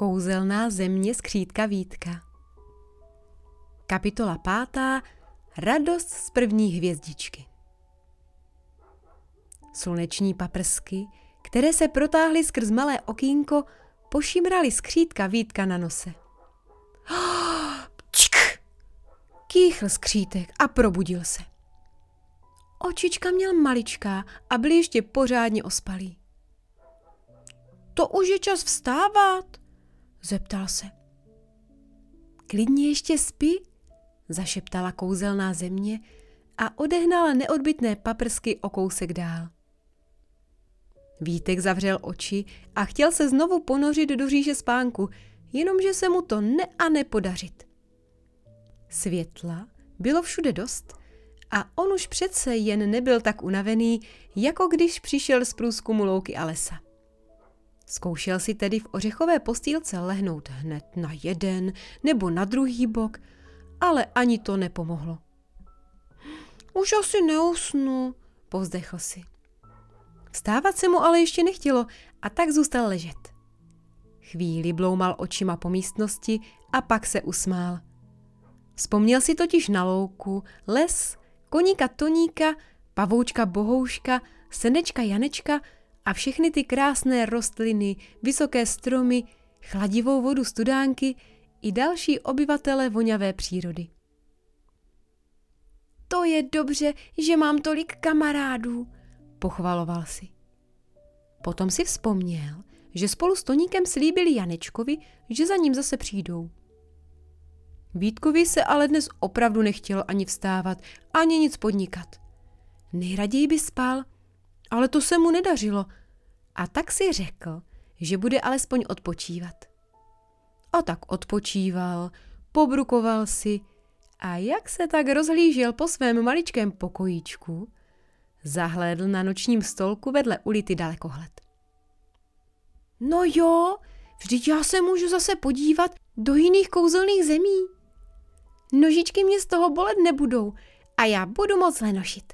Kouzelná země skřítka Vítka Kapitola pátá Radost z první hvězdičky Sluneční paprsky, které se protáhly skrz malé okýnko, pošimrali skřítka Vítka na nose. Kýchl skřítek a probudil se. Očička měl maličká a byl ještě pořádně ospalý. To už je čas vstávat, zeptal se. Klidně ještě spí, zašeptala kouzelná země a odehnala neodbitné paprsky o kousek dál. Vítek zavřel oči a chtěl se znovu ponořit do říše spánku, jenomže se mu to ne a nepodařit. Světla bylo všude dost a on už přece jen nebyl tak unavený, jako když přišel z průzkumu louky a lesa. Zkoušel si tedy v ořechové postýlce lehnout hned na jeden nebo na druhý bok, ale ani to nepomohlo. Už asi neusnu, povzdechl si. Vstávat se mu ale ještě nechtělo a tak zůstal ležet. Chvíli bloumal očima po místnosti a pak se usmál. Vzpomněl si totiž na louku, les, koníka Toníka, pavoučka Bohouška, senečka Janečka a všechny ty krásné rostliny, vysoké stromy, chladivou vodu studánky i další obyvatele voňavé přírody. To je dobře, že mám tolik kamarádů, pochvaloval si. Potom si vzpomněl, že spolu s Toníkem slíbili Janečkovi, že za ním zase přijdou. Vítkovi se ale dnes opravdu nechtělo ani vstávat, ani nic podnikat. Nejraději by spal, ale to se mu nedařilo a tak si řekl, že bude alespoň odpočívat. A tak odpočíval, pobrukoval si a jak se tak rozhlížel po svém maličkém pokojíčku, zahlédl na nočním stolku vedle ulity dalekohled. No jo, vždyť já se můžu zase podívat do jiných kouzelných zemí. Nožičky mě z toho bolet nebudou a já budu moc lenošit.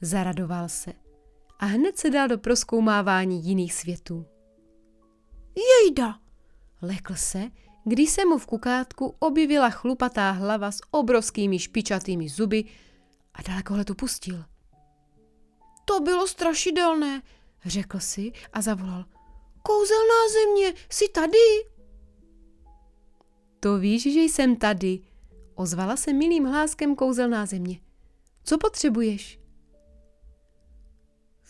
Zaradoval se a hned se dal do proskoumávání jiných světů. Jejda, lekl se, když se mu v kukátku objevila chlupatá hlava s obrovskými špičatými zuby a dalekohled upustil. To bylo strašidelné, řekl si a zavolal. Kouzelná země, jsi tady? To víš, že jsem tady, ozvala se milým hláskem kouzelná země. Co potřebuješ?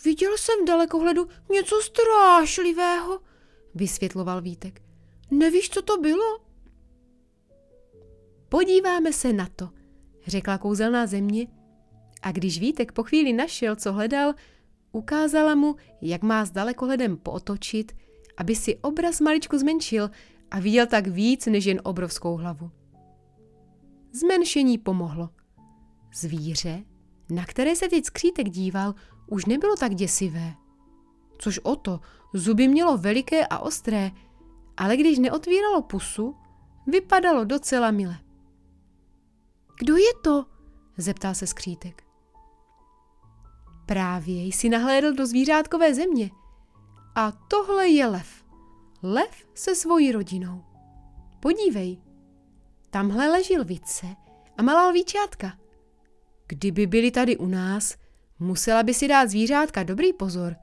Viděl jsem v dalekohledu něco strášlivého, vysvětloval Vítek. Nevíš, co to bylo? Podíváme se na to, řekla kouzelná země a když Vítek po chvíli našel, co hledal, ukázala mu, jak má s dalekohledem pootočit, aby si obraz maličku zmenšil a viděl tak víc než jen obrovskou hlavu. Zmenšení pomohlo. Zvíře, na které se teď skřítek díval, už nebylo tak děsivé. Což o to, zuby mělo veliké a ostré, ale když neotvíralo pusu, vypadalo docela mile. Kdo je to? zeptal se skřítek. Právě jsi nahlédl do zvířátkové země. A tohle je lev. Lev se svojí rodinou. Podívej. Tamhle leží lvice a malá lvíčátka. Kdyby byli tady u nás, Musela by si dát zvířátka dobrý pozor.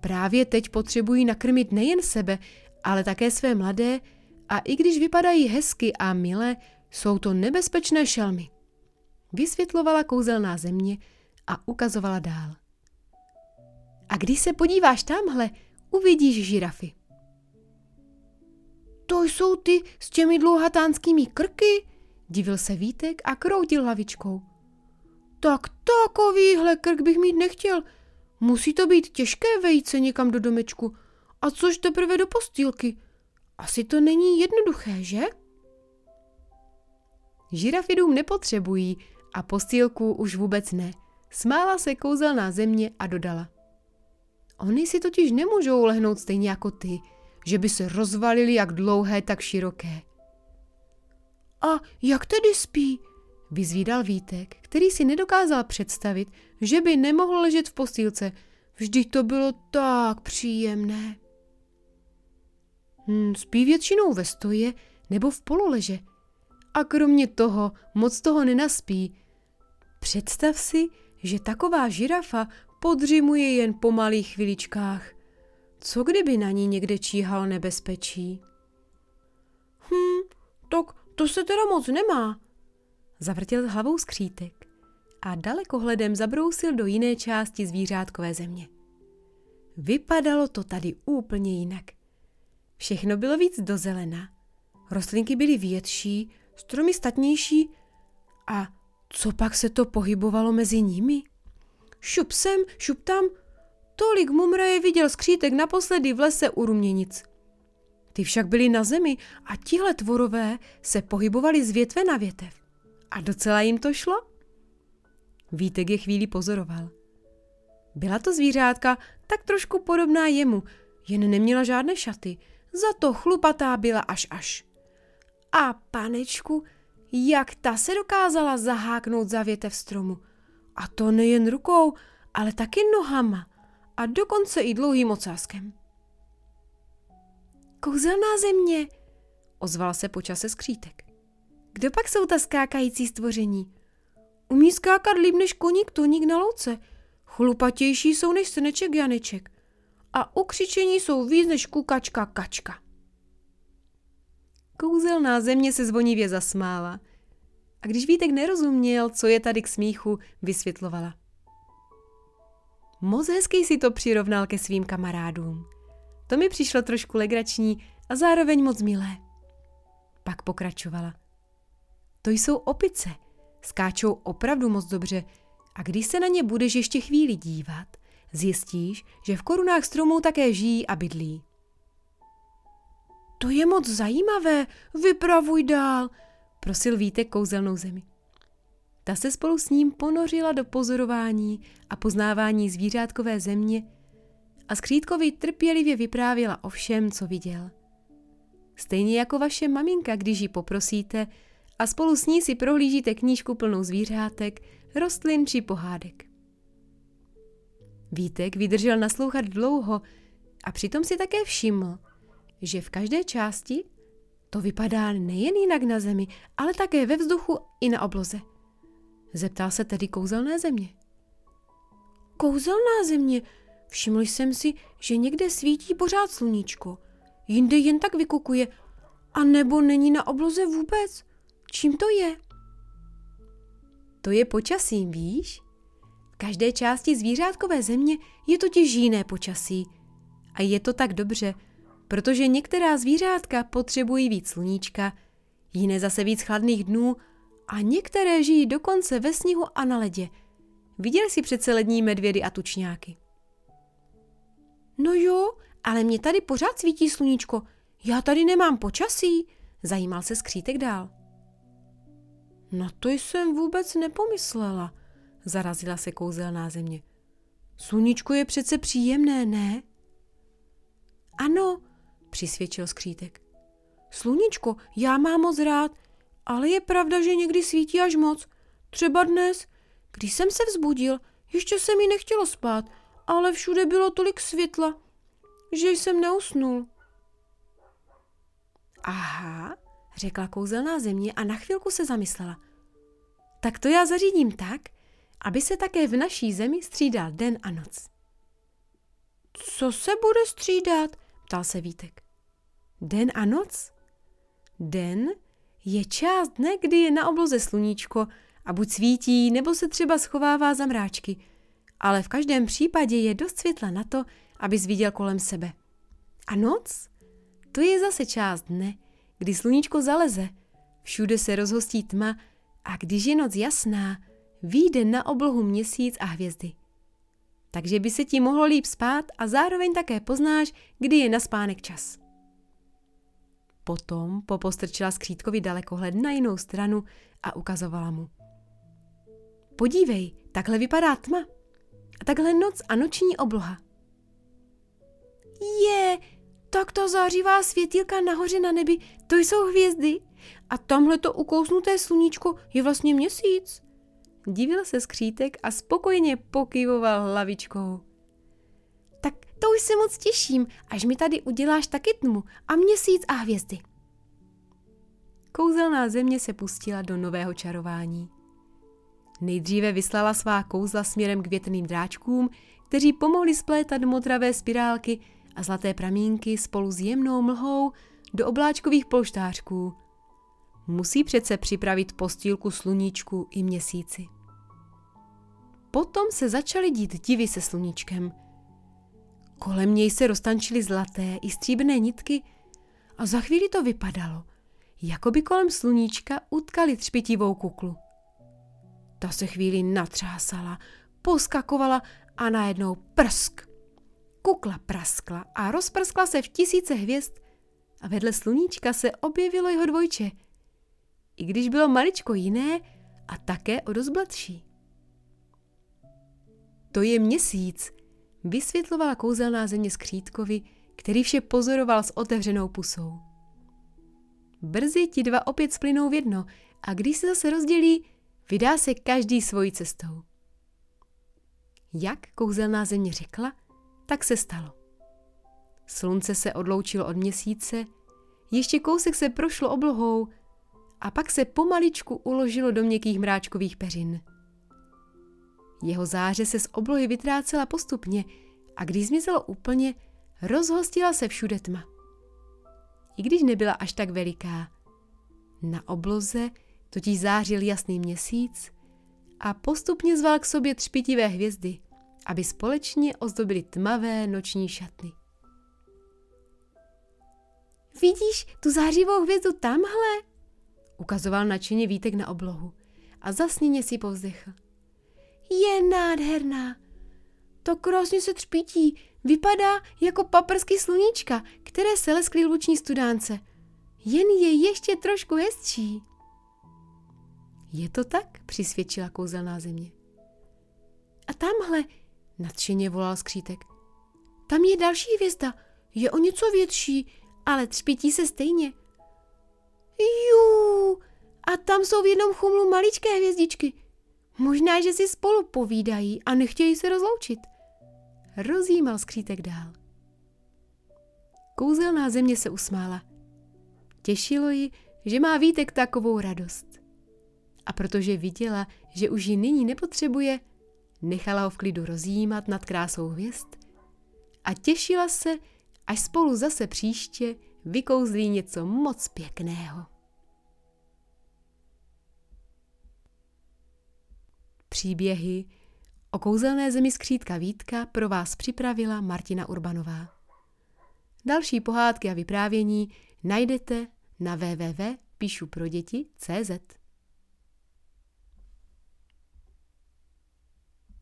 Právě teď potřebují nakrmit nejen sebe, ale také své mladé a i když vypadají hezky a milé, jsou to nebezpečné šelmy. Vysvětlovala kouzelná země a ukazovala dál. A když se podíváš tamhle, uvidíš žirafy. To jsou ty s těmi dlouhatánskými krky, divil se Vítek a kroutil hlavičkou. Tak takovýhle krk bych mít nechtěl. Musí to být těžké vejce někam do domečku. A což teprve do postýlky. Asi to není jednoduché, že? Žirafy dům nepotřebují a postýlku už vůbec ne. Smála se kouzelná země a dodala. Oni si totiž nemůžou lehnout stejně jako ty, že by se rozvalili jak dlouhé, tak široké. A jak tedy spí? Vyzvídal Vítek, který si nedokázal představit, že by nemohl ležet v postýlce. Vždyť to bylo tak příjemné. Hmm, spí většinou ve stoje nebo v pololeže. A kromě toho moc toho nenaspí. Představ si, že taková žirafa podřimuje jen po malých chviličkách. Co kdyby na ní někde číhal nebezpečí? Hm, tak to se teda moc nemá, zavrtěl hlavou skřítek a dalekohledem zabrousil do jiné části zvířátkové země. Vypadalo to tady úplně jinak. Všechno bylo víc do zelena. Rostlinky byly větší, stromy statnější a co pak se to pohybovalo mezi nimi? Šup sem, šup tam. Tolik mumraje viděl skřítek naposledy v lese u ruměnic. Ty však byly na zemi a tihle tvorové se pohybovali z větve na větev. A docela jim to šlo. Vítek je chvíli pozoroval. Byla to zvířátka tak trošku podobná jemu, jen neměla žádné šaty, za to chlupatá byla až až. A panečku, jak ta se dokázala zaháknout za větev stromu. A to nejen rukou, ale taky nohama a dokonce i dlouhým ocáskem. Kouzelná země, ozval se počase skřítek. Kdo pak jsou ta skákající stvoření? Umí skákat líp než koník toník na louce. Chlupatější jsou než srneček Janeček. A ukřičení jsou víc než kukačka kačka. Kouzelná země se zvonivě zasmála. A když Vítek nerozuměl, co je tady k smíchu, vysvětlovala. Moc hezký si to přirovnal ke svým kamarádům. To mi přišlo trošku legrační a zároveň moc milé. Pak pokračovala. To jsou opice. Skáčou opravdu moc dobře a když se na ně budeš ještě chvíli dívat, zjistíš, že v korunách stromů také žijí a bydlí. To je moc zajímavé, vypravuj dál, prosil Vítek kouzelnou zemi. Ta se spolu s ním ponořila do pozorování a poznávání zvířátkové země a Skřítkovi trpělivě vyprávěla o všem, co viděl. Stejně jako vaše maminka, když ji poprosíte a spolu s ní si prohlížíte knížku plnou zvířátek, rostlin či pohádek. Vítek vydržel naslouchat dlouho a přitom si také všiml, že v každé části to vypadá nejen jinak na zemi, ale také ve vzduchu i na obloze. Zeptal se tedy kouzelné země. Kouzelná země, všiml jsem si, že někde svítí pořád sluníčko, jinde jen tak vykukuje, a nebo není na obloze vůbec. Čím to je? To je počasím, víš? V každé části zvířátkové země je totiž jiné počasí. A je to tak dobře, protože některá zvířátka potřebují víc sluníčka, jiné zase víc chladných dnů a některé žijí dokonce ve sněhu a na ledě. Viděl jsi přece lední medvědy a tučňáky. No jo, ale mě tady pořád svítí sluníčko. Já tady nemám počasí, zajímal se skřítek dál. Na to jsem vůbec nepomyslela, zarazila se kouzelná země. Sluníčko je přece příjemné, ne? Ano, přisvědčil skřítek. Sluníčko, já mám moc rád, ale je pravda, že někdy svítí až moc. Třeba dnes, když jsem se vzbudil, ještě se mi nechtělo spát, ale všude bylo tolik světla, že jsem neusnul. Aha, řekla kouzelná země a na chvilku se zamyslela. Tak to já zařídím tak, aby se také v naší zemi střídal den a noc. Co se bude střídat? ptal se Vítek. Den a noc? Den je část dne, kdy je na obloze sluníčko a buď svítí, nebo se třeba schovává za mráčky, ale v každém případě je dost světla na to, abys viděl kolem sebe. A noc? To je zase část dne, kdy sluníčko zaleze, všude se rozhostí tma a když je noc jasná, výjde na oblohu měsíc a hvězdy. Takže by se ti mohlo líp spát a zároveň také poznáš, kdy je na spánek čas. Potom popostrčila skřítkovi dalekohled na jinou stranu a ukazovala mu. Podívej, takhle vypadá tma. A takhle noc a noční obloha. Je, tak ta zářivá světýlka nahoře na nebi, to jsou hvězdy. A tamhle to ukousnuté sluníčko je vlastně měsíc. Divil se skřítek a spokojeně pokývoval hlavičkou. Tak to už se moc těším, až mi tady uděláš taky tmu a měsíc a hvězdy. Kouzelná země se pustila do nového čarování. Nejdříve vyslala svá kouzla směrem k větrným dráčkům, kteří pomohli splétat modravé spirálky a zlaté pramínky spolu s jemnou mlhou do obláčkových polštářků. Musí přece připravit postýlku sluníčku i měsíci. Potom se začaly dít divy se sluníčkem. Kolem něj se roztančily zlaté i stříbrné nitky a za chvíli to vypadalo, jako by kolem sluníčka utkali třpitivou kuklu. Ta se chvíli natřásala, poskakovala a najednou prsk. Kukla praskla a rozprskla se v tisíce hvězd a vedle sluníčka se objevilo jeho dvojče, i když bylo maličko jiné a také o dost bladší. To je měsíc, vysvětlovala kouzelná země skřítkovi, který vše pozoroval s otevřenou pusou. Brzy ti dva opět splynou v jedno a když se zase rozdělí, vydá se každý svojí cestou. Jak kouzelná země řekla, tak se stalo. Slunce se odloučilo od měsíce, ještě kousek se prošlo oblohou a pak se pomaličku uložilo do měkkých mráčkových peřin. Jeho záře se z oblohy vytrácela postupně a když zmizelo úplně, rozhostila se všude tma. I když nebyla až tak veliká. Na obloze totiž zářil jasný měsíc a postupně zval k sobě třpitivé hvězdy, aby společně ozdobili tmavé noční šatny. Vidíš tu zářivou hvězdu tamhle? Ukazoval nadšeně Vítek na oblohu a zasněně si povzdechl. Je nádherná. To krásně se třpítí. Vypadá jako paprsky sluníčka, které se leskly luční studánce. Jen je ještě trošku hezčí. Je to tak, přisvědčila kouzelná země. A tamhle, nadšeně volal skřítek. Tam je další hvězda, je o něco větší, ale třpítí se stejně. Jú, a tam jsou v jednom chumlu maličké hvězdičky. Možná, že si spolu povídají a nechtějí se rozloučit. Rozjímal skřítek dál. Kouzelná země se usmála. Těšilo ji, že má Vítek takovou radost. A protože viděla, že už ji nyní nepotřebuje, nechala ho v klidu rozjímat nad krásou hvězd a těšila se, až spolu zase příště vykouzlí něco moc pěkného. Příběhy o kouzelné zemi skřítka Vítka pro vás připravila Martina Urbanová. Další pohádky a vyprávění najdete na www.píšuproděti.cz.